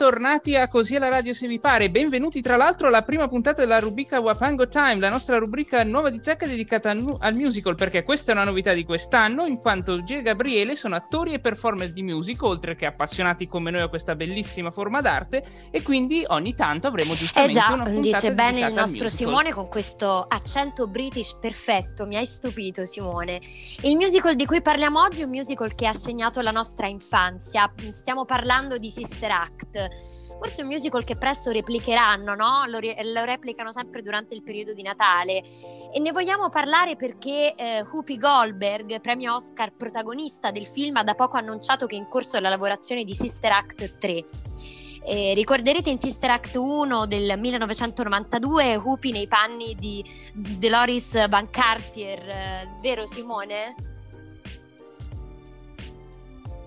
Bentornati a Così alla radio se vi pare, benvenuti tra l'altro alla prima puntata della rubrica Wapango Time, la nostra rubrica nuova di zecca dedicata al, al, musical, perché questa è una novità di quest'anno, in quanto G e Gabriele sono attori e performer di musical, oltre che appassionati come noi a questa bellissima forma d'arte, e quindi ogni tanto avremo giustamente eh già, una puntata dice bene il nostro Simone con questo accento british perfetto, mi hai stupito Simone. Il musical di cui parliamo oggi è un musical che ha segnato la nostra infanzia, stiamo parlando di Sister Act. Forse un musical che presto replicheranno, no? Lo, lo, replicano sempre durante il periodo di Natale. E ne vogliamo parlare perché eh, Whoopi Goldberg, premio Oscar protagonista del film, ha da poco annunciato che è in corso la lavorazione di Sister Act 3. Eh, ricorderete in Sister Act 1 del 1992 Whoopi nei panni di Dolores Van Cartier, eh, vero Simone?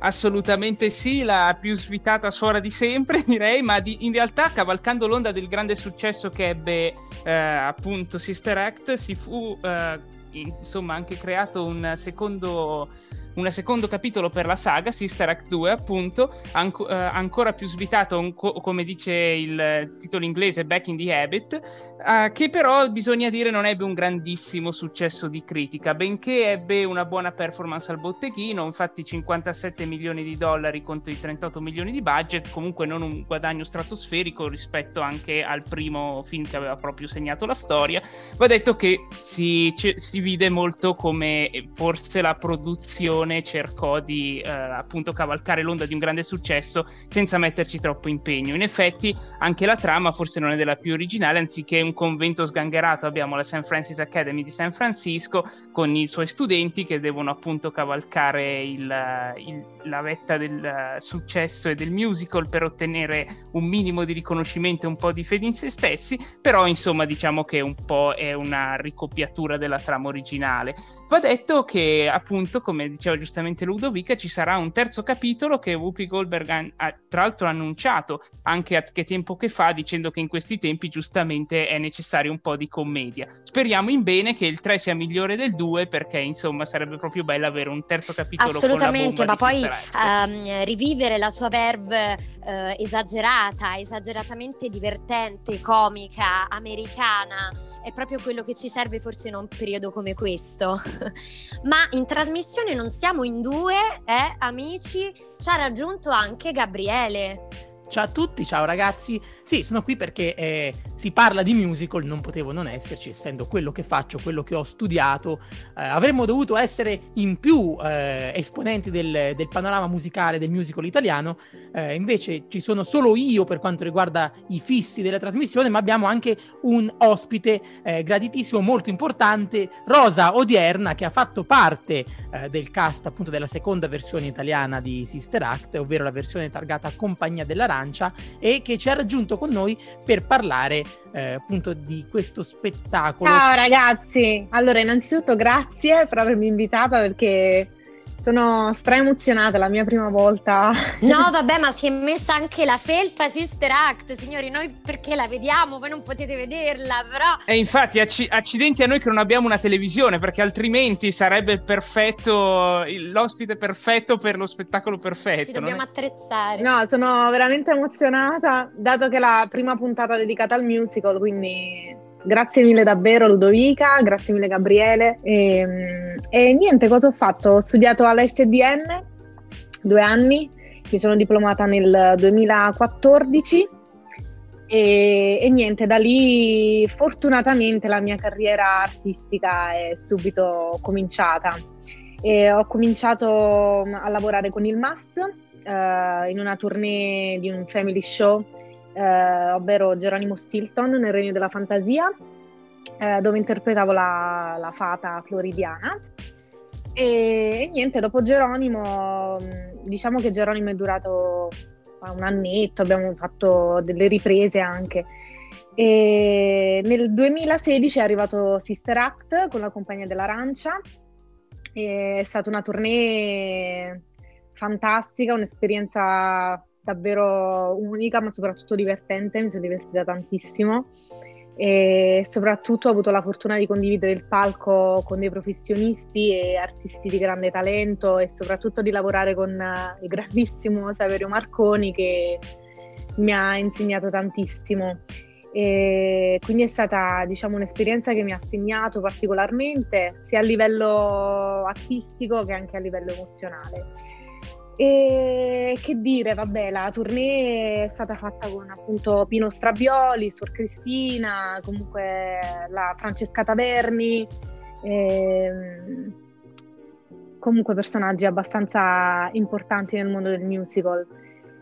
Assolutamente sì, la più svitata suora di sempre, direi, ma di, in realtà cavalcando l'onda del grande successo che ebbe eh, appunto Sister Act, si fu eh, insomma anche creato un secondo un secondo capitolo per la saga, Sister Act 2 appunto, anco, eh, ancora più svitato, un, come dice il titolo inglese, Back in the Habit, eh, che però bisogna dire non ebbe un grandissimo successo di critica, benché ebbe una buona performance al botteghino, infatti 57 milioni di dollari contro i 38 milioni di budget, comunque non un guadagno stratosferico rispetto anche al primo film che aveva proprio segnato la storia. Va detto che si, si vide molto come forse la produzione Leone cercò di eh, appunto cavalcare l'onda di un grande successo senza metterci troppo impegno. In effetti anche la trama forse non è della più originale, anziché un convento sgangherato abbiamo la St. Francis Academy di San Francisco con i suoi studenti che devono appunto cavalcare il, il, la vetta del successo e del musical per ottenere un minimo di riconoscimento e un po' di fede in se stessi, però insomma diciamo che un po' è una ricopiatura della trama originale. Va detto che appunto come diceva diceva giustamente Ludovica, ci sarà un terzo capitolo che Whoopi Goldberg ha, tra l'altro annunciato anche a che tempo che fa, dicendo che in questi tempi giustamente è necessario un po' di commedia. Speriamo in bene che il 3 sia migliore del 2 perché insomma sarebbe proprio bello avere un terzo capitolo. Assolutamente, ma poi um, rivivere la sua verve uh, esagerata, esageratamente divertente, comica, americana, è proprio quello che ci serve forse in un periodo come questo. ma in trasmissione non siamo in due, eh, amici, ci ha raggiunto anche Gabriele. Ciao a tutti, ciao ragazzi. Sì, sono qui perché eh, si parla di musical, non potevo non esserci, essendo quello che faccio, quello che ho studiato. Eh, avremmo dovuto essere in più eh, esponenti del, del, panorama musicale del musical italiano, eh, invece ci sono solo io per quanto riguarda i fissi della trasmissione, ma abbiamo anche un ospite eh, graditissimo, molto importante, Rosa Odierna, che ha fatto parte eh, del cast appunto della seconda versione italiana di Sister Act, ovvero la versione targata Compagnia dell'Arancia, e che ci ha raggiunto appunto con noi per parlare eh, appunto di questo spettacolo. Ciao ragazzi, allora innanzitutto grazie per avermi invitata perché sono stra emozionata, la mia prima volta. No, vabbè, ma si è messa anche la felpa Sister Act, signori, noi perché la vediamo, voi non potete vederla, però... E infatti, acc- accidenti a noi che non abbiamo una televisione, perché altrimenti sarebbe perfetto, l'ospite perfetto per lo spettacolo perfetto. Ci dobbiamo è... attrezzare. No, sono veramente emozionata, dato che è la prima puntata dedicata al musical, quindi Grazie mille davvero Ludovica, grazie mille Gabriele. E, ehm, e niente, cosa ho fatto? Ho studiato all'SDN due anni, mi sono diplomata nel 2014 e, e, niente, da lì fortunatamente la mia carriera artistica è subito cominciata. E ho cominciato a lavorare con il MAS uh, in una tournée di un family show eh, ovvero Geronimo Stilton nel Regno della Fantasia, eh, dove interpretavo la, la, fata floridiana. E, e, niente, dopo Geronimo, mm, diciamo che Geronimo è durato un annetto, abbiamo fatto delle riprese anche. E nel 2016 è arrivato Sister Act con la compagnia dell'Arancia. È stata una tournée fantastica, un'esperienza davvero unica, ma soprattutto divertente, mi sono divertita tantissimo e soprattutto ho avuto la fortuna di condividere il palco con dei professionisti e artisti di grande talento e soprattutto di lavorare con il grandissimo Saverio Marconi che mi ha insegnato tantissimo. E quindi è stata diciamo, un'esperienza che mi ha segnato particolarmente sia a livello artistico che anche a livello emozionale. E che dire, vabbè, la tournée è stata fatta con appunto Pino Strabioli, Suor Cristina, comunque la Francesca Taverni, ehm, comunque personaggi abbastanza importanti nel mondo del musical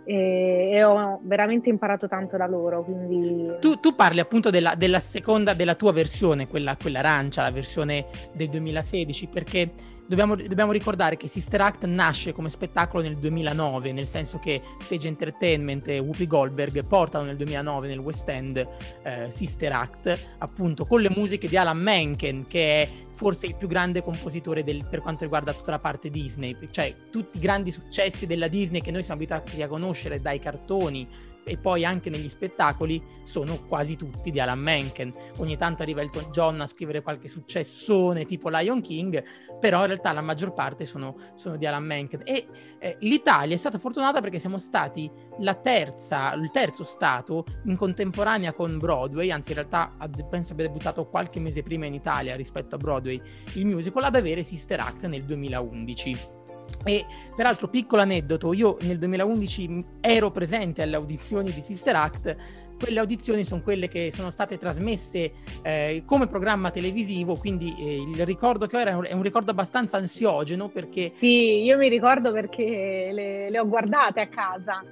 e, e, ho veramente imparato tanto da loro. Quindi... Tu, tu parli appunto della, della, seconda, della tua versione, quella, quella arancia, la versione del 2016, perché dobbiamo, dobbiamo, ricordare che Sister Act nasce come spettacolo nel 2009, nel senso che Stage Entertainment e Whoopi Goldberg portano nel 2009 nel West End eh, Sister Act, appunto con le musiche di Alan Menken, che è forse il più grande compositore del, per quanto riguarda tutta la parte Disney, cioè tutti i grandi successi della Disney che noi siamo abituati a conoscere dai cartoni e poi anche negli spettacoli sono quasi tutti di Alan Menken. Ogni tanto arriva Elton John a scrivere qualche successone tipo Lion King, però in realtà la maggior parte sono, sono di Alan Menken. E eh, l'Italia è stata fortunata perché siamo stati la terza, il terzo stato in contemporanea con Broadway, anzi in realtà penso abbia debuttato qualche mese prima in Italia rispetto a Broadway il musical, ad avere Sister Act nel 2011. E peraltro, piccolo aneddoto, io nel 2011 ero presente alle audizioni di Sister Act. Quelle audizioni sono quelle che sono state trasmesse eh, come programma televisivo, quindi eh, il ricordo che ho era un, è un ricordo abbastanza ansiogeno perché... Sì, io mi ricordo perché le, le ho guardate a casa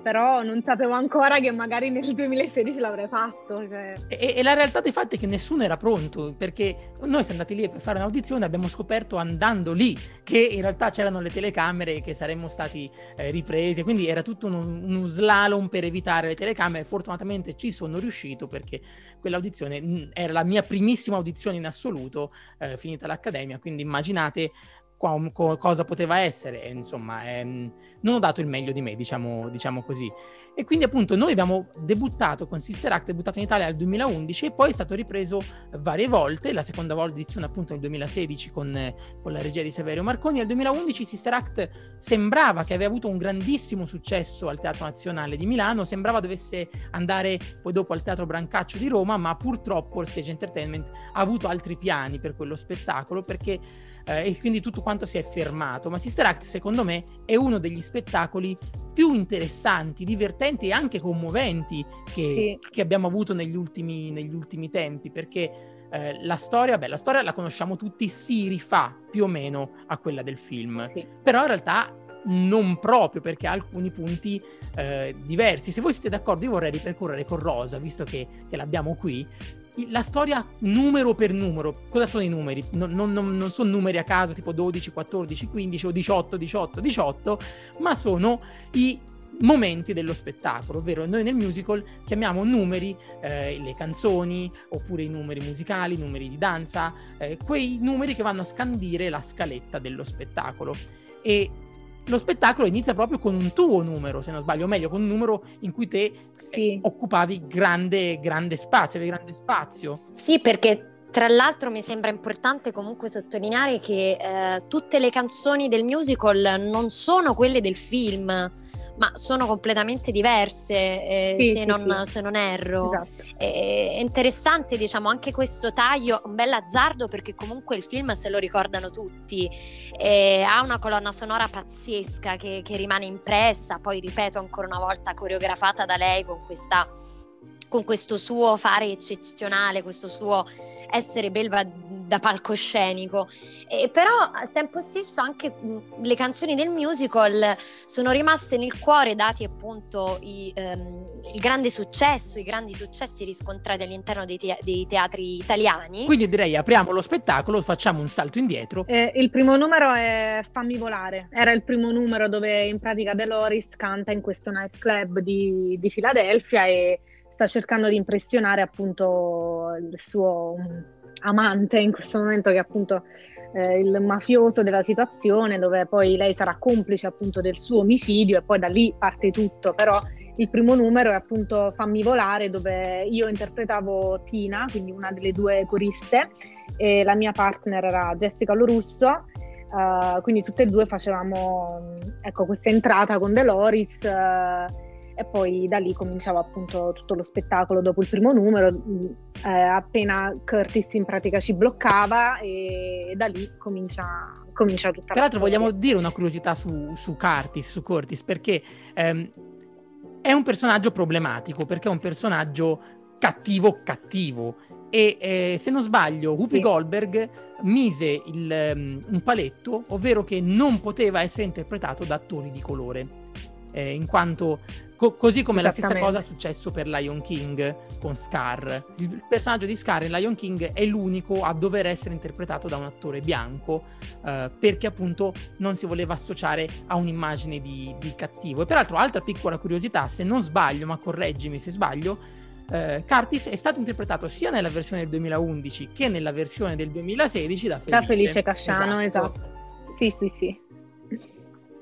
però non sapevo ancora che magari nel 2016 l'avrei fatto. Cioè. E, e, la realtà dei fatti è che nessuno era pronto, perché noi siamo andati lì per fare un'audizione, abbiamo scoperto andando lì che in realtà c'erano le telecamere e che saremmo stati eh, ripresi, quindi era tutto uno, uno, slalom per evitare le telecamere. Fortunatamente ci sono riuscito perché quell'audizione mh, era la mia primissima audizione in assoluto, eh, finita l'accademia, quindi immaginate qua, co- cosa poteva essere, e, insomma, ehm, non ho dato il meglio di me, diciamo, diciamo, così. E quindi appunto noi abbiamo debuttato con Sister Act, debuttato in Italia nel 2011 e poi è stato ripreso varie volte, la seconda volta edizione appunto nel 2016 con, con la regia di Saverio Marconi, nel 2011 Sister Act sembrava che aveva avuto un grandissimo successo al Teatro Nazionale di Milano, sembrava dovesse andare poi dopo al Teatro Brancaccio di Roma, ma purtroppo il Stage Entertainment ha avuto altri piani per quello spettacolo perché eh, e quindi tutto quanto si è fermato. Ma Sister Act, secondo me, è uno degli spettacoli più interessanti, divertenti e anche commoventi che, sì. che abbiamo avuto negli ultimi, negli ultimi tempi, perché eh, la storia, beh, la storia la conosciamo tutti, si rifà più o meno a quella del film, sì. però in realtà non proprio perché ha alcuni punti eh, diversi. Se voi siete d'accordo, io vorrei ripercorrere con Rosa, visto che, che l'abbiamo qui, la storia numero per numero. Cosa sono i numeri? Non, non, non, sono numeri a caso tipo 12, 14, 15 o 18, 18, 18, ma sono i momenti dello spettacolo, ovvero noi nel musical chiamiamo numeri eh, le canzoni oppure i numeri musicali, i numeri di danza, eh, quei numeri che vanno a scandire la scaletta dello spettacolo. E lo spettacolo inizia proprio con un tuo numero, se non sbaglio, o meglio, con un numero in cui te sì. occupavi grande, grande spazio, avevi grande spazio. Sì, perché tra l'altro mi sembra importante comunque sottolineare che eh, tutte le canzoni del musical non sono quelle del film ma sono completamente diverse eh, sì, se, sì, non, sì. se, non, erro. Esatto. È interessante diciamo anche questo taglio, un bel azzardo perché comunque il film se lo ricordano tutti, e ha una colonna sonora pazzesca che, che rimane impressa, poi ripeto ancora una volta coreografata da lei con questa con questo suo fare eccezionale, questo suo essere belva da palcoscenico. E però al tempo stesso anche le canzoni del musical sono rimaste nel cuore dati appunto i, ehm, il grande successo, i grandi successi riscontrati all'interno dei, te- dei, teatri italiani. Quindi direi apriamo lo spettacolo, facciamo un salto indietro. Eh, il primo numero è Fammi volare, era il primo numero dove in pratica Deloris canta in questo nightclub di, di Filadelfia e sta cercando di impressionare appunto il suo amante in questo momento che è appunto eh, il mafioso della situazione dove poi lei sarà complice appunto del suo omicidio e poi da lì parte tutto. Però il primo numero è appunto Fammi volare dove io interpretavo Tina quindi una delle due coriste e la mia partner era Jessica Lorusso. Uh, quindi tutte e due facevamo ecco questa entrata con Deloris uh, e poi da lì cominciava appunto tutto lo spettacolo dopo il primo numero, eh, appena Curtis in pratica ci bloccava e, da lì comincia, comincia tutta Tra l'altro storia. vogliamo dire una curiosità su, su Curtis, su Curtis, perché ehm, è un personaggio problematico, perché è un personaggio cattivo cattivo e eh, se non sbaglio Whoopi Sì. Goldberg mise il, um, un paletto, ovvero che non poteva essere interpretato da attori di colore, eh, in quanto co- così come la stessa cosa è successo per Lion King con Scar. Il personaggio di Scar in Lion King è l'unico a dover essere interpretato da un attore bianco eh, perché appunto non si voleva associare a un'immagine di, di cattivo. E peraltro, altra piccola curiosità, se non sbaglio, ma correggimi se sbaglio, eh, Curtis è stato interpretato sia nella versione del 2011 che nella versione del 2016 da Felice. Da Felice Casciano, esatto. Sì, sì, sì.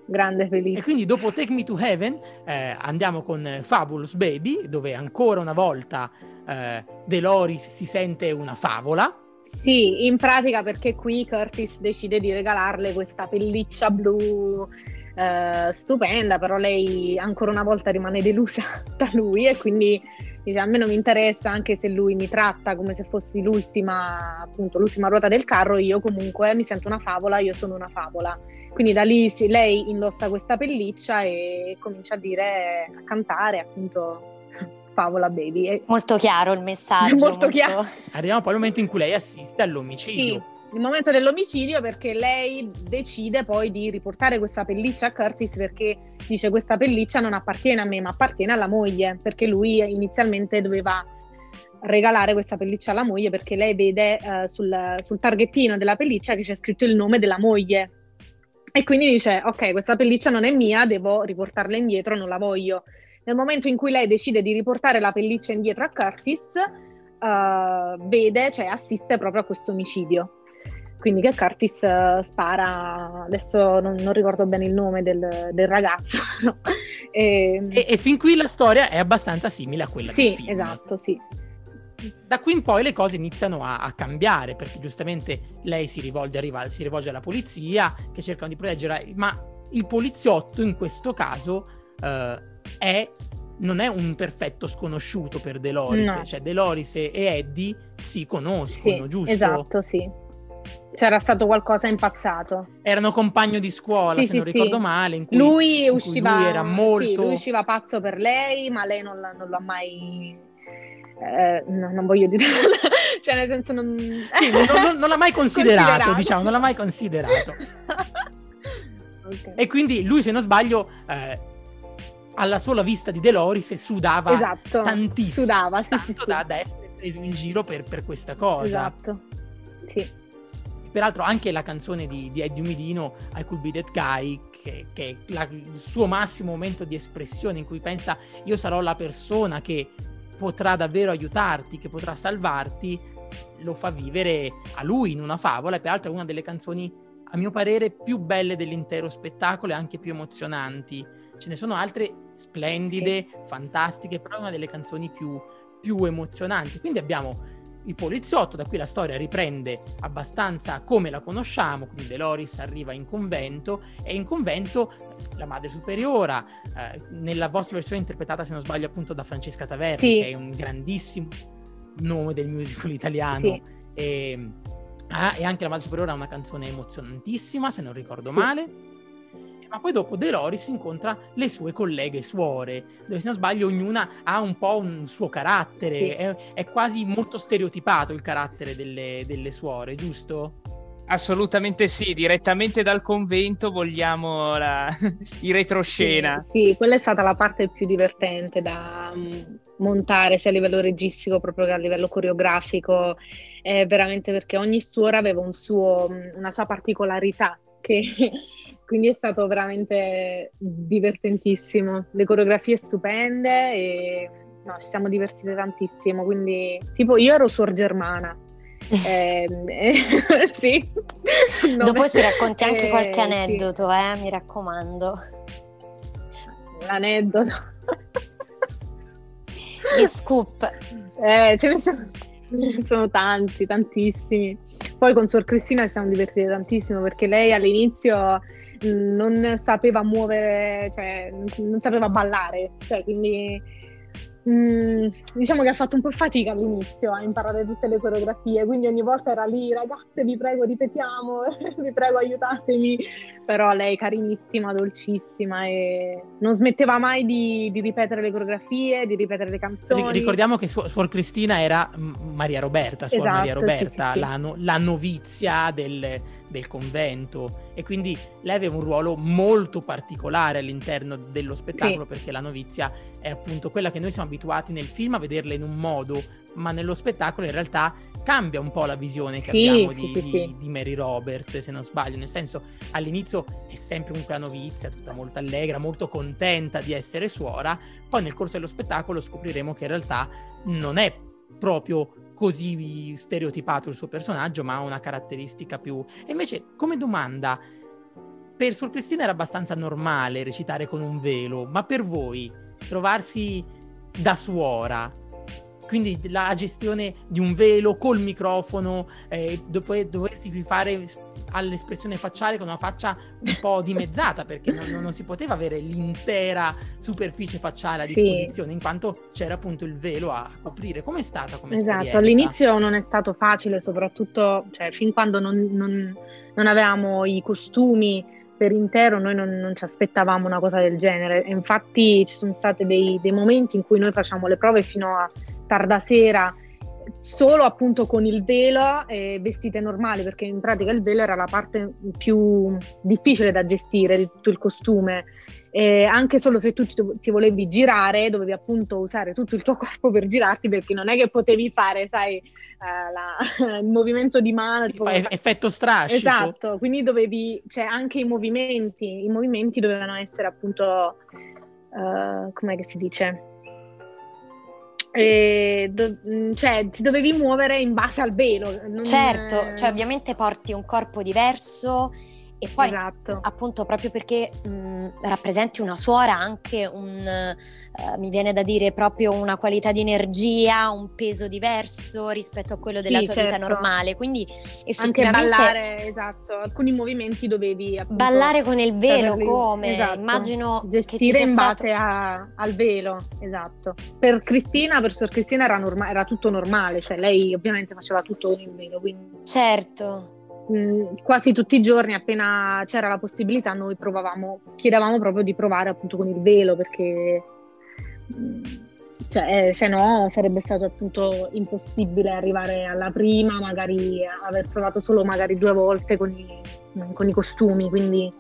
Grande E Felice. quindi dopo Take Me to Heaven eh, andiamo con Fabulous Baby, dove ancora una volta eh, Deloris si sente una favola. Sì, in pratica perché qui Curtis decide di regalarle questa pelliccia blu eh, stupenda, però lei ancora una volta rimane delusa da lui e quindi dice a me non mi interessa anche se lui mi tratta come se fossi l'ultima, appunto, l'ultima ruota del carro, io comunque mi sento una favola, io sono una favola. Quindi da lì sì, lei indossa questa pelliccia e comincia a dire, a cantare appunto Favola Baby. Molto chiaro il messaggio. Molto chiaro. Arriviamo poi al momento in cui lei assiste Sì, all'omicidio. Il momento dell'omicidio perché lei decide poi di riportare questa pelliccia a Curtis perché dice questa pelliccia non appartiene a me ma appartiene alla moglie perché lui inizialmente doveva regalare questa pelliccia alla moglie perché lei vede eh, sul, sul targhettino della pelliccia che c'è scritto il nome della moglie. E quindi dice ok questa pelliccia non è mia devo riportarla indietro non la voglio nel momento in cui lei decide di riportare la pelliccia indietro a Curtis eh, vede cioè assiste proprio a questo omicidio quindi che Curtis eh, spara, adesso non, non ricordo bene il nome del, del ragazzo, no? E- E, e fin qui la storia è abbastanza simile a quella sì, film. esatto, sì. Da qui in poi le cose iniziano a, a cambiare perché giustamente lei si rivolge, arriva, si rivolge alla polizia che cercano di proteggerla, ma il poliziotto in questo caso eh, è, non è un perfetto sconosciuto per Deloris, No. cioè Deloris e Eddie si Sì, conoscono, giusto? esatto, sì. C'era stato qualcosa impazzato. Erano compagno di scuola, Sì, se sì, non ricordo sì. male, in cui Lui in cui usciva, lui era molto- lui usciva pazzo per lei, ma lei non, l'ha- non l'ha mai... eh, no, non voglio dire... cioè, nel senso non... Non, non- non l'ha mai considerato, Considerato. diciamo, non l'ha mai considerato. Ok. E quindi lui, se non sbaglio, eh, alla sola vista di Deloris sudava Esatto, tantissimo, sudava, sì, tanto. Da, da essere preso in giro per, per questa cosa. Esatto, sì. Peraltro anche la canzone di, di Eddie Umidino, I Could Be That Guy, che, che è la- il suo massimo momento di espressione in cui pensa io sarò la persona che potrà davvero aiutarti, che potrà salvarti, lo fa vivere a lui in una favola e peraltro è una delle canzoni, a mio parere, più belle dell'intero spettacolo e anche più emozionanti. Ce ne sono altre splendide, fantastiche, però è una delle canzoni più, più emozionanti. Quindi abbiamo il poliziotto, da qui la storia riprende abbastanza come la conosciamo, quindi Deloris arriva in convento e in convento la madre superiora, eh, nella vostra versione interpretata se non sbaglio appunto da Francesca Taverni, Sì. che è un grandissimo nome del musical italiano. Sì. E, ah, e anche la madre superiore ha una canzone emozionantissima, se non ricordo Sì. male. Ma poi dopo Deloris incontra le sue colleghe suore, dove se non sbaglio ognuna ha un po' un suo carattere, Sì. è, è quasi molto stereotipato il carattere delle, delle suore, giusto? Assolutamente sì, direttamente dal convento vogliamo la... i retroscena. Sì, sì, quella è stata la parte più divertente da mm, montare sia a livello registico proprio che a livello coreografico, eh, veramente perché ogni suora aveva un suo, mm, una sua particolarità che quindi è stato veramente divertentissimo. Le coreografie stupende e no, ci siamo divertite tantissimo, quindi tipo io ero suor germana. Eh, eh, sì. Dopo ci racconti anche Eh, qualche sì. aneddoto, eh, mi raccomando. L'aneddoto. Gli scoop. Eh, ce ne sono, sono tanti, tantissimi. Poi con Suor Cristina ci siamo divertiti tantissimo perché lei all'inizio non sapeva muovere, cioè non sapeva ballare, cioè quindi Mm, diciamo che ha fatto un po' fatica all'inizio a imparare tutte le coreografie, quindi ogni volta era lì, ragazze vi prego ripetiamo, vi prego aiutatemi, però lei carinissima, dolcissima e non smetteva mai di, di ripetere le coreografie, di ripetere le canzoni. Ricordiamo che Su- Suor Cristina era Maria Roberta, Suor esatto, Maria Roberta, sì, sì, sì. La, no- la novizia del del convento. E quindi lei aveva un ruolo molto particolare all'interno dello spettacolo sì. perché la novizia è appunto quella che noi siamo abituati nel film a vederla in un modo ma nello spettacolo in realtà cambia un po' la visione che sì, abbiamo sì, di, di, di, Mary Robert se non sbaglio. Nel senso all'inizio è sempre comunque la novizia tutta molto allegra molto contenta di essere suora. Poi nel corso dello spettacolo scopriremo che in realtà non è proprio così stereotipato il suo personaggio, ma ha una caratteristica più... E invece, come domanda, per Sor Cristina era abbastanza normale recitare con un velo, ma per voi trovarsi da suora quindi la gestione di un velo col microfono, eh, doversi rifare all'espressione facciale con una faccia un po' dimezzata perché non, non, si poteva avere l'intera superficie facciale a disposizione sì. in quanto c'era appunto il velo a coprire. Com'è stata come esatto, esperienza? all'inizio non è stato facile, soprattutto cioè, fin quando non, non, non avevamo i costumi per intero noi non, non, ci aspettavamo una cosa del genere. Infatti ci sono stati dei, dei, momenti in cui noi facciamo le prove fino a tarda sera solo appunto con il velo e vestite normali perché in pratica il velo era la parte più difficile da gestire di tutto il costume. E anche solo se tu ti, volevi girare dovevi appunto usare tutto il tuo corpo per girarti perché non è che potevi fare sai uh, la, il movimento di mano sì, tipo, effetto strascico. Esatto quindi dovevi cioè anche i movimenti i movimenti dovevano essere appunto com'è che si dice do, mm, cioè, ti dovevi muovere in base al velo. Non... Certo, cioè ovviamente porti un corpo diverso e poi esatto. appunto proprio perché mh, rappresenti una suora anche un, uh, mi viene da dire proprio una qualità di energia, un peso diverso rispetto a quello della sì, tua certo. vita normale, quindi effettivamente... Anche ballare, esatto, alcuni movimenti dovevi appunto, Ballare con il velo come? Esatto. Immagino Gestire in base stato... a, al velo, esatto. Per Cristina, per Sor Cristina era, norma- era tutto normale, cioè lei ovviamente faceva tutto con il velo, quindi... Certo quasi tutti i giorni appena c'era la possibilità noi provavamo, chiedevamo proprio di provare appunto con il velo perché cioè, eh, se no sarebbe stato appunto impossibile arrivare alla prima, magari aver provato solo magari due volte con i, con i costumi, quindi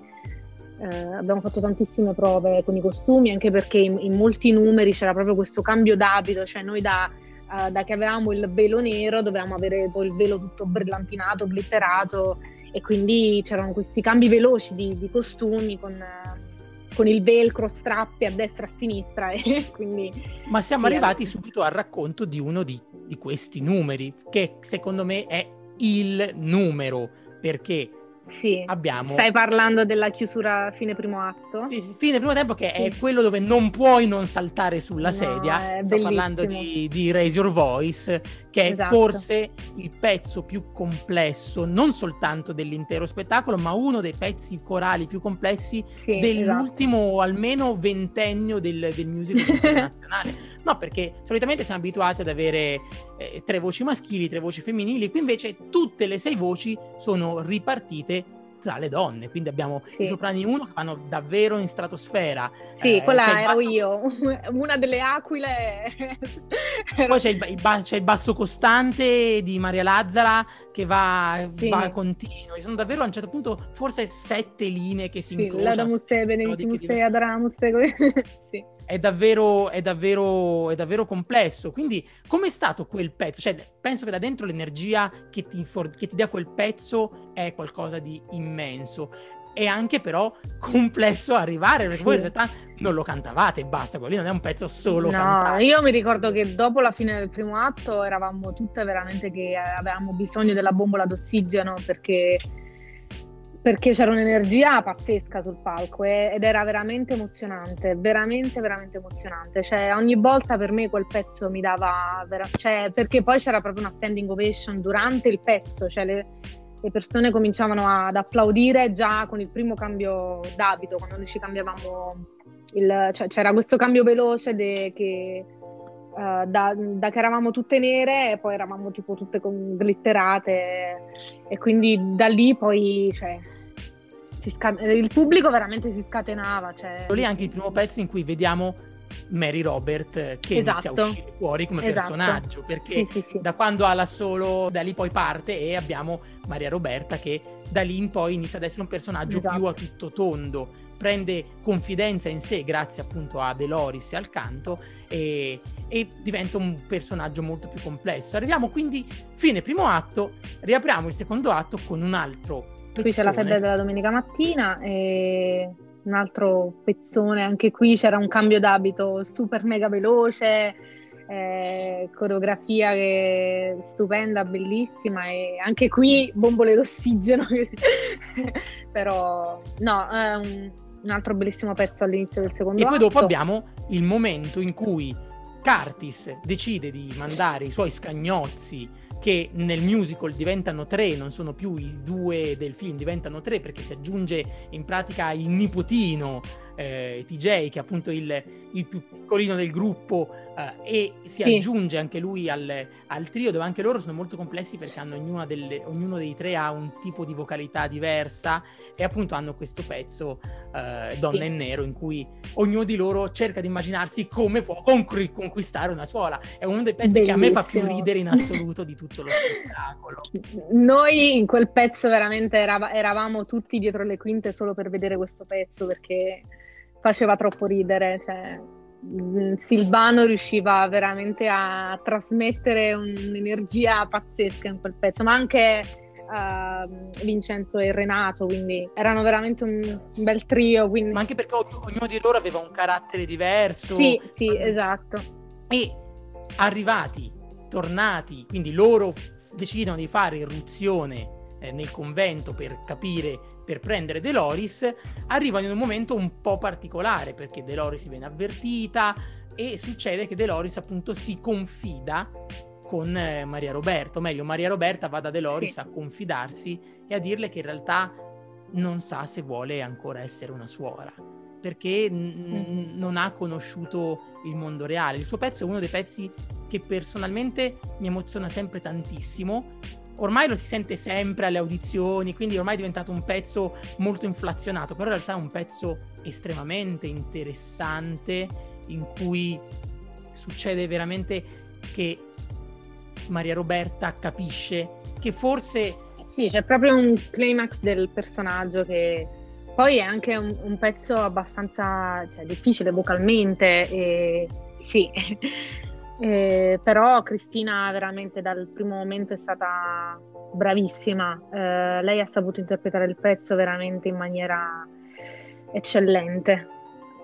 eh, abbiamo fatto tantissime prove con i costumi anche perché in, in molti numeri c'era proprio questo cambio d'abito, cioè noi da uh, da che avevamo il velo nero dovevamo avere poi il velo tutto brillantinato, glitterato e quindi c'erano questi cambi veloci di, di costumi con, uh, con, il velcro, strappi a destra e a sinistra. E quindi, Ma siamo sì, arrivati allora... subito al racconto di uno di, di questi numeri, che secondo me è il numero, perché sì, abbiamo... stai parlando della chiusura fine primo atto? Fine primo tempo che sì. è quello dove non puoi non saltare sulla no, sedia. Sto bellissimo. parlando di, di, Raise Your Voice, che è esatto. forse il pezzo più complesso, non soltanto dell'intero spettacolo, ma uno dei pezzi corali più complessi sì, dell'ultimo esatto. almeno ventennio del, del musical internazionale. no, perché solitamente siamo abituati ad avere eh, tre voci maschili, tre voci femminili, qui invece tutte le sei voci sono ripartite tra le donne, quindi abbiamo sì. i soprani 1 che vanno davvero in stratosfera. Sì, eh, quella ero basso... io, una delle aquile. Poi c'è il, il, ba- c'è il, basso costante di Maria Lazzara che va, sì. va continuo. Ci sono davvero a un certo punto forse sette linee che si sì, incrociano. L'Adamuste, Benedictumuste, Adoramuste. sì è davvero, è, davvero, è davvero complesso. Quindi, com'è stato quel pezzo? Cioè, penso che da dentro l'energia che ti, for- che ti dà quel pezzo è qualcosa di immenso. È anche però complesso arrivare, perché sì. voi in realtà non lo cantavate e basta, quello lì non è un pezzo solo no, cantato. io mi ricordo che dopo la fine del primo atto eravamo tutte veramente che avevamo bisogno della bombola d'ossigeno perché perché c'era un'energia pazzesca sul palco ed era veramente emozionante, veramente, veramente emozionante. Cioè, ogni volta per me quel pezzo mi dava, vera- cioè, perché poi c'era proprio una standing ovation durante il pezzo, cioè le, le persone cominciavano ad applaudire già con il primo cambio d'abito, quando noi ci cambiavamo, il, cioè c'era questo cambio veloce de, che uh, da, da, che eravamo tutte nere e poi eravamo tipo tutte glitterate e quindi da lì poi cioè, sca- il pubblico veramente si scatenava. Cioè, lì anche il primo pezzo in cui vediamo Mary Robert che esatto. inizia a uscire fuori come esatto. personaggio perché sì, sì, sì. da quando ha la solo da lì poi parte e abbiamo Maria Roberta che da lì in poi inizia ad essere un personaggio Esatto. più a tutto tondo prende confidenza in sé grazie appunto a Deloris e al canto e, e diventa un personaggio molto più complesso arriviamo quindi fine primo atto riapriamo il secondo atto con un altro Qui c'è la pezzone. febbre della domenica mattina e un altro pezzone, anche qui c'era un cambio d'abito super mega veloce, eh, coreografia che stupenda, bellissima e anche qui bombole d'ossigeno, però no, è un, un altro bellissimo pezzo all'inizio del secondo E poi atto. dopo abbiamo il momento in cui Curtis decide di mandare i suoi scagnozzi che nel musical diventano tre, non sono più i due del film, diventano tre perché si aggiunge in pratica il nipotino eh, TJ che è appunto il, il più piccolino del gruppo eh, e si Sì. aggiunge anche lui al, al trio dove anche loro sono molto complessi perché hanno ognuna delle- ognuno dei tre ha un tipo di vocalità diversa e appunto hanno questo pezzo eh, Donna Sì. in Nero in cui ognuno di loro cerca di immaginarsi come può concri- conquistare una suola. È uno dei pezzi che a me fa più Bellissimo. ridere in assoluto di tutto lo spettacolo. Noi in quel pezzo veramente erava- eravamo tutti dietro le quinte solo per vedere questo pezzo perché faceva troppo ridere. Cioè, mh, Silvano riusciva veramente a trasmettere un'energia pazzesca in quel pezzo, ma anche ehm, Vincenzo e Renato, quindi erano veramente un, un bel trio. Quindi... Ma anche perché ognuno, di loro aveva un carattere diverso. Sì, sì, esatto. E arrivati, tornati, quindi loro decidono di fare irruzione eh, nel convento per capire, per prendere Deloris, arrivano in un momento un po' particolare perché Deloris viene avvertita e succede che Deloris appunto si confida con eh, Maria Roberta, o meglio Maria Roberta va da Deloris Sì. a confidarsi e a dirle che in realtà non sa se vuole ancora essere una suora perché n- non ha conosciuto il mondo reale. Il suo pezzo è uno dei pezzi che personalmente mi emoziona sempre tantissimo. Ormai lo si sente sempre alle audizioni, quindi ormai è diventato un pezzo molto inflazionato, però in realtà è un pezzo estremamente interessante in cui succede veramente che Maria Roberta capisce che forse Sì, c'è proprio un climax del personaggio che poi è anche un, un pezzo abbastanza cioè, difficile vocalmente, e, sì. Eh, però Cristina veramente dal primo momento è stata bravissima, Eh, lei ha saputo interpretare il pezzo veramente in maniera eccellente,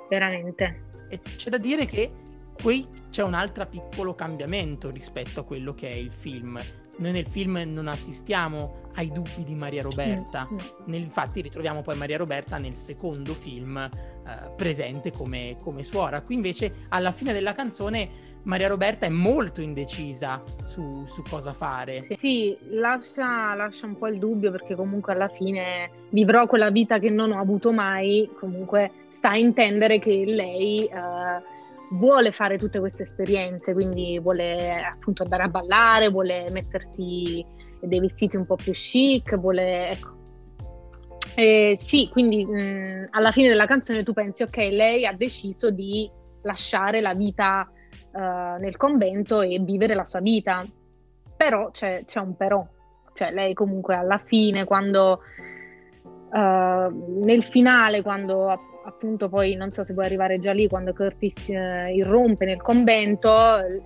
veramente. E c'è da dire che qui c'è un altro piccolo cambiamento rispetto a quello che è il film. Noi nel film non assistiamo ai dubbi di Maria Roberta, Mm, mm. Nel- infatti ritroviamo poi Maria Roberta nel secondo film eh, presente come, come suora. Qui invece alla fine della canzone Maria Roberta è molto indecisa su, su cosa fare. Sì, lascia, lascia un po' il dubbio perché comunque alla fine vivrò quella vita che non ho avuto mai, comunque sta a intendere che lei eh, vuole fare tutte queste esperienze, quindi vuole appunto andare a ballare, vuole mettersi dei vestiti un po' più chic, vuole... Ecco. Eh, sì, quindi mh, alla fine della canzone tu pensi, ok, lei ha deciso di lasciare la vita eh, nel convento e vivere la sua vita. Però c'è, c'è un però, cioè lei comunque alla fine, quando eh, nel finale, quando app- appunto poi non so se vuoi arrivare già lì, quando Curtis eh, irrompe nel convento,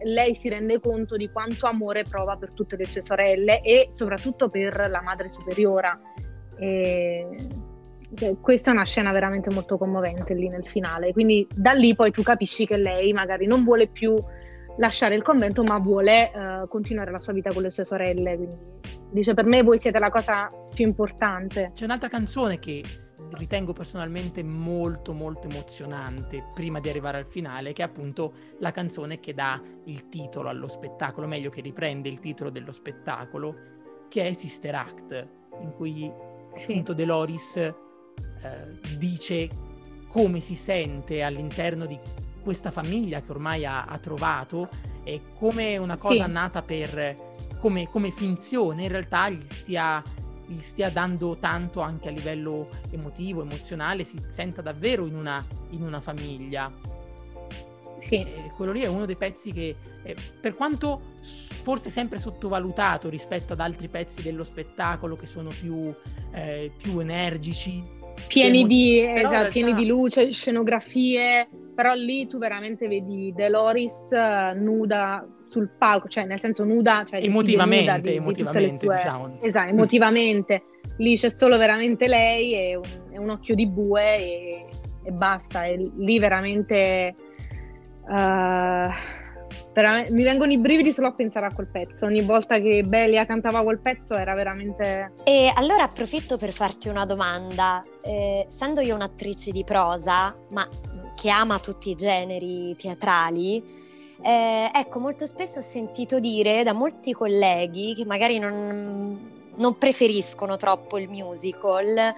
lei si rende conto di quanto amore prova per tutte le sue sorelle e soprattutto per la madre superiora. E questa è una scena veramente molto commovente lì nel finale. Quindi da lì poi tu capisci che lei magari non vuole più lasciare il convento, ma vuole eh, continuare la sua vita con le sue sorelle. Quindi dice: Per me voi siete la cosa più importante. C'è un'altra canzone che ritengo personalmente molto molto emozionante prima di arrivare al finale, che è appunto la canzone che dà il titolo allo spettacolo, meglio che riprende il titolo dello spettacolo, che è Sister Act. in cui sì. appunto Deloris eh, dice come si sente all'interno di questa famiglia che ormai ha, ha trovato e come una cosa sì. nata per come, come, finzione in realtà gli stia, gli stia, dando tanto anche a livello emotivo, emozionale, si senta davvero in una, in una famiglia. Sì. E quello lì è uno dei pezzi che, eh, per quanto forse sempre sottovalutato rispetto ad altri pezzi dello spettacolo che sono più, eh, più energici, pieni, di, esatto, realtà... pieni di luce, scenografie, però lì tu veramente vedi Deloris uh, nuda sul palco, cioè nel senso nuda, cioè emotivamente, nuda di, emotivamente di sue... diciamo. Esatto, emotivamente. lì c'è solo veramente lei e un, e un occhio di bue e, e, basta, e lì veramente... Uh, mi vengono i brividi solo a pensare a quel pezzo. Ogni volta che Belia cantava quel pezzo era veramente. E allora approfitto per farti una domanda. Eh, essendo io un'attrice di prosa, ma che ama tutti i generi teatrali, eh, ecco, molto spesso ho sentito dire da molti colleghi che magari non, non preferiscono troppo il musical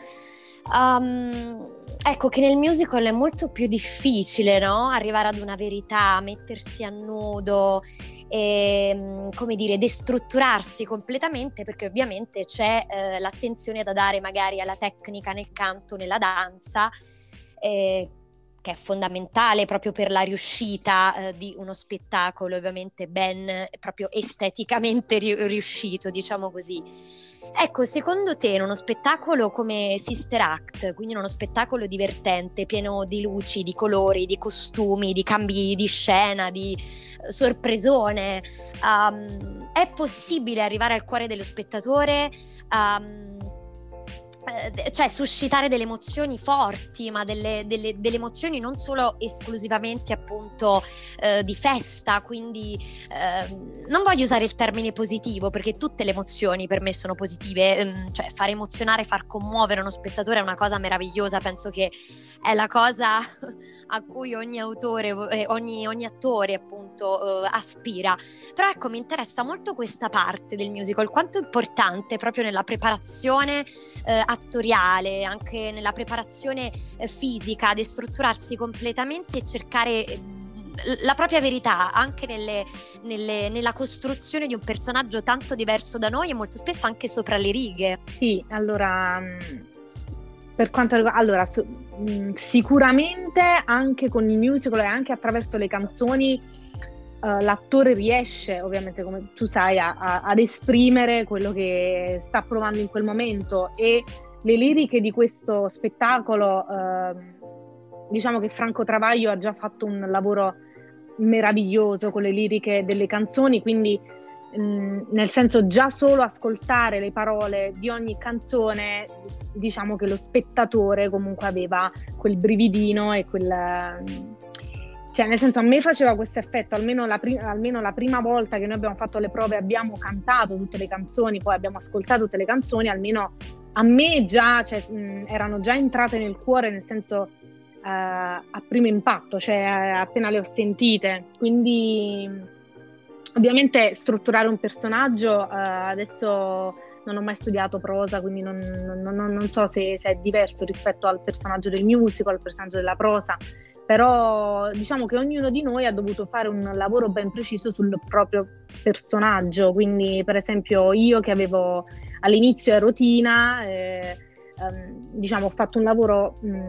Um, ecco che nel musical è molto più difficile no? arrivare ad una verità, mettersi a nudo e mm, come dire destrutturarsi completamente perché ovviamente c'è eh, l'attenzione da dare magari alla tecnica nel canto, nella danza. Eh, che è fondamentale proprio per la riuscita eh, di uno spettacolo, ovviamente ben proprio esteticamente riuscito, diciamo così. Ecco, secondo te in uno spettacolo come Sister Act, quindi in uno spettacolo divertente, pieno di luci, di colori, di costumi, di cambi di scena, di eh, sorpresone, um, è possibile arrivare al cuore dello spettatore? Um, eh, cioè suscitare delle emozioni forti, ma delle, delle, delle emozioni non solo esclusivamente appunto eh, di festa, quindi eh, non voglio usare il termine positivo perché tutte le emozioni per me sono positive, ehm, cioè far emozionare, far commuovere uno spettatore è una cosa meravigliosa, penso che è la cosa a cui ogni autore, eh, ogni, ogni attore appunto eh, aspira. Però ecco, mi interessa molto questa parte del musical, quanto è importante proprio nella preparazione eh, attoriale, anche nella preparazione eh, fisica, destrutturarsi completamente e cercare eh, la propria verità anche nelle, nelle, nella costruzione di un personaggio tanto diverso da noi e molto spesso anche sopra le righe. Sì, allora mm, per quanto riguarda, allora, mm, sicuramente anche con il musical e anche attraverso le canzoni uh, l'attore riesce, ovviamente come tu sai, a, a, ad esprimere quello che sta provando in quel momento. E le liriche di questo spettacolo, uh, diciamo che Franco Travaglio ha già fatto un lavoro meraviglioso con le liriche delle canzoni, quindi mh, nel senso già solo ascoltare le parole di ogni canzone, diciamo che lo spettatore comunque aveva quel brividino e quel... Cioè, nel senso, a me faceva questo effetto, almeno pri- almeno la prima volta che noi abbiamo fatto le prove, abbiamo cantato tutte le canzoni, poi abbiamo ascoltato tutte le canzoni, almeno a me già cioè, mh, erano già entrate nel cuore, nel senso uh, a primo impatto, cioè appena le ho sentite. Quindi ovviamente strutturare un personaggio, uh, adesso non ho mai studiato prosa, quindi non, non, non so se, se, è diverso rispetto al personaggio del musical, al personaggio della prosa, però diciamo che ognuno di noi ha dovuto fare un lavoro ben preciso sul proprio personaggio, quindi per esempio io che avevo all'inizio ero Tina, eh, ehm, diciamo ho fatto un lavoro mh,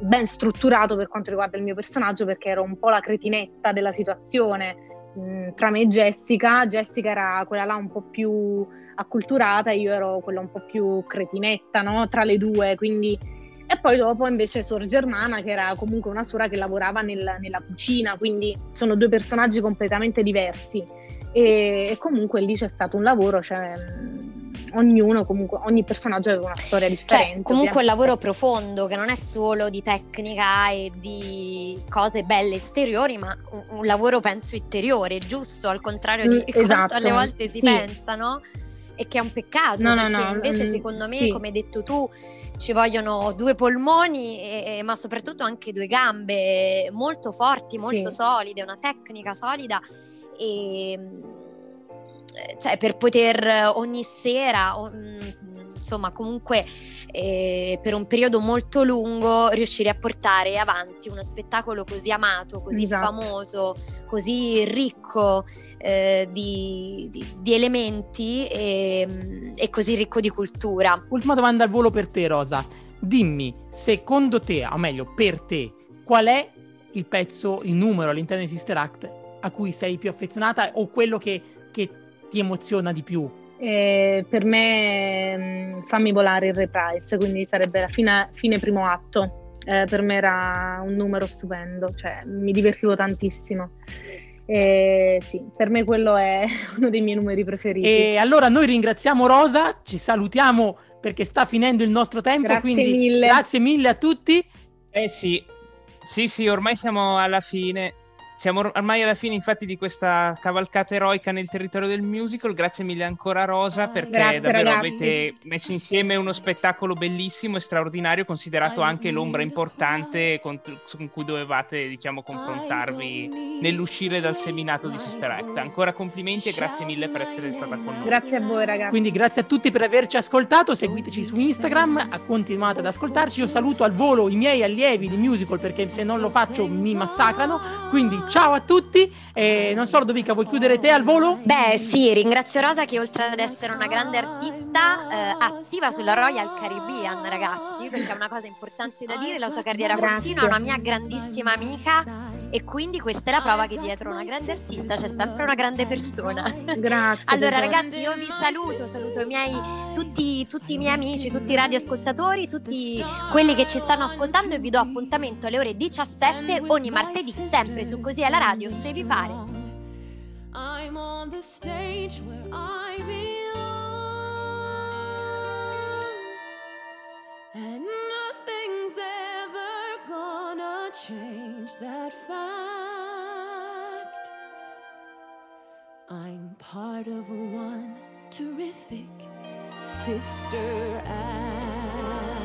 ben strutturato per quanto riguarda il mio personaggio perché ero un po' la cretinetta della situazione mh, tra me e Jessica, Jessica era quella là un po' più acculturata io ero quella un po' più cretinetta no? tra le due, quindi e poi dopo invece Sor Germana, che era comunque una suora che lavorava nel, nella cucina, quindi sono due personaggi completamente diversi. E, e comunque lì c'è stato un lavoro, cioè ognuno comunque, ogni personaggio aveva una storia cioè, differente. Cioè, comunque un lavoro profondo che non è solo di tecnica e di cose belle esteriori, ma un, un lavoro penso interiore, giusto? Al contrario di mm, esatto, quanto alle volte si sì. pensa, no? E che è un peccato, no, perché no, no, invece mm, secondo me, sì. come hai detto tu, ci vogliono due polmoni, e, ma soprattutto anche due gambe molto forti, molto sì. solide, una tecnica solida e cioè per poter ogni sera on, insomma comunque eh, per un periodo molto lungo riuscire a portare avanti uno spettacolo così amato, così esatto. famoso, così ricco eh, di, di, di, elementi e, e così ricco di cultura. Ultima domanda al volo per te Rosa, dimmi secondo te, o meglio per te, qual è il pezzo, il numero all'interno di Sister Act a cui sei più affezionata o quello che, che ti emoziona di più? Eh, per me mh, mm, fammi volare il reprise, quindi sarebbe la fine, fine primo atto. Eh, per me era un numero stupendo, cioè mi divertivo tantissimo. Eh, sì, per me quello è uno dei miei numeri preferiti. E allora noi ringraziamo Rosa, ci salutiamo perché sta finendo il nostro tempo, grazie quindi mille. grazie mille a tutti. Eh sì, sì, sì, ormai siamo alla fine. Siamo ormai alla fine, infatti, di questa cavalcata eroica nel territorio del musical. Grazie mille ancora, Rosa, perché Grazie, davvero ragazzi. avete messo insieme uno spettacolo bellissimo e straordinario, considerato anche l'ombra importante con, con cui dovevate, diciamo, confrontarvi nell'uscire dal seminato di Sister Act. Ancora complimenti e grazie mille per essere stata con noi. Grazie a voi, ragazzi. Quindi grazie a tutti per averci ascoltato, seguiteci su Instagram, continuate ad ascoltarci. Io saluto al volo i miei allievi di musical perché se non lo faccio mi massacrano. Quindi ciao a tutti e non so Ludovica, vuoi chiudere te al volo? Beh sì, ringrazio Rosa che oltre ad essere una grande artista eh, attiva sulla Royal Caribbean ragazzi, perché è una cosa importante da dire, la sua carriera continua, è una mia grandissima amica e quindi questa è la prova che dietro una grande artista c'è sempre una grande persona. Grazie. Allora ragazzi io vi saluto, saluto i miei, tutti, tutti i miei amici, tutti i radioascoltatori, tutti quelli che ci stanno ascoltando e vi do appuntamento alle ore 17 ogni martedì sempre su Così è la radio se vi pare. I'm on the stage where I belong, and nothing's ever gonna change that fact. I'm part of one terrific sister act.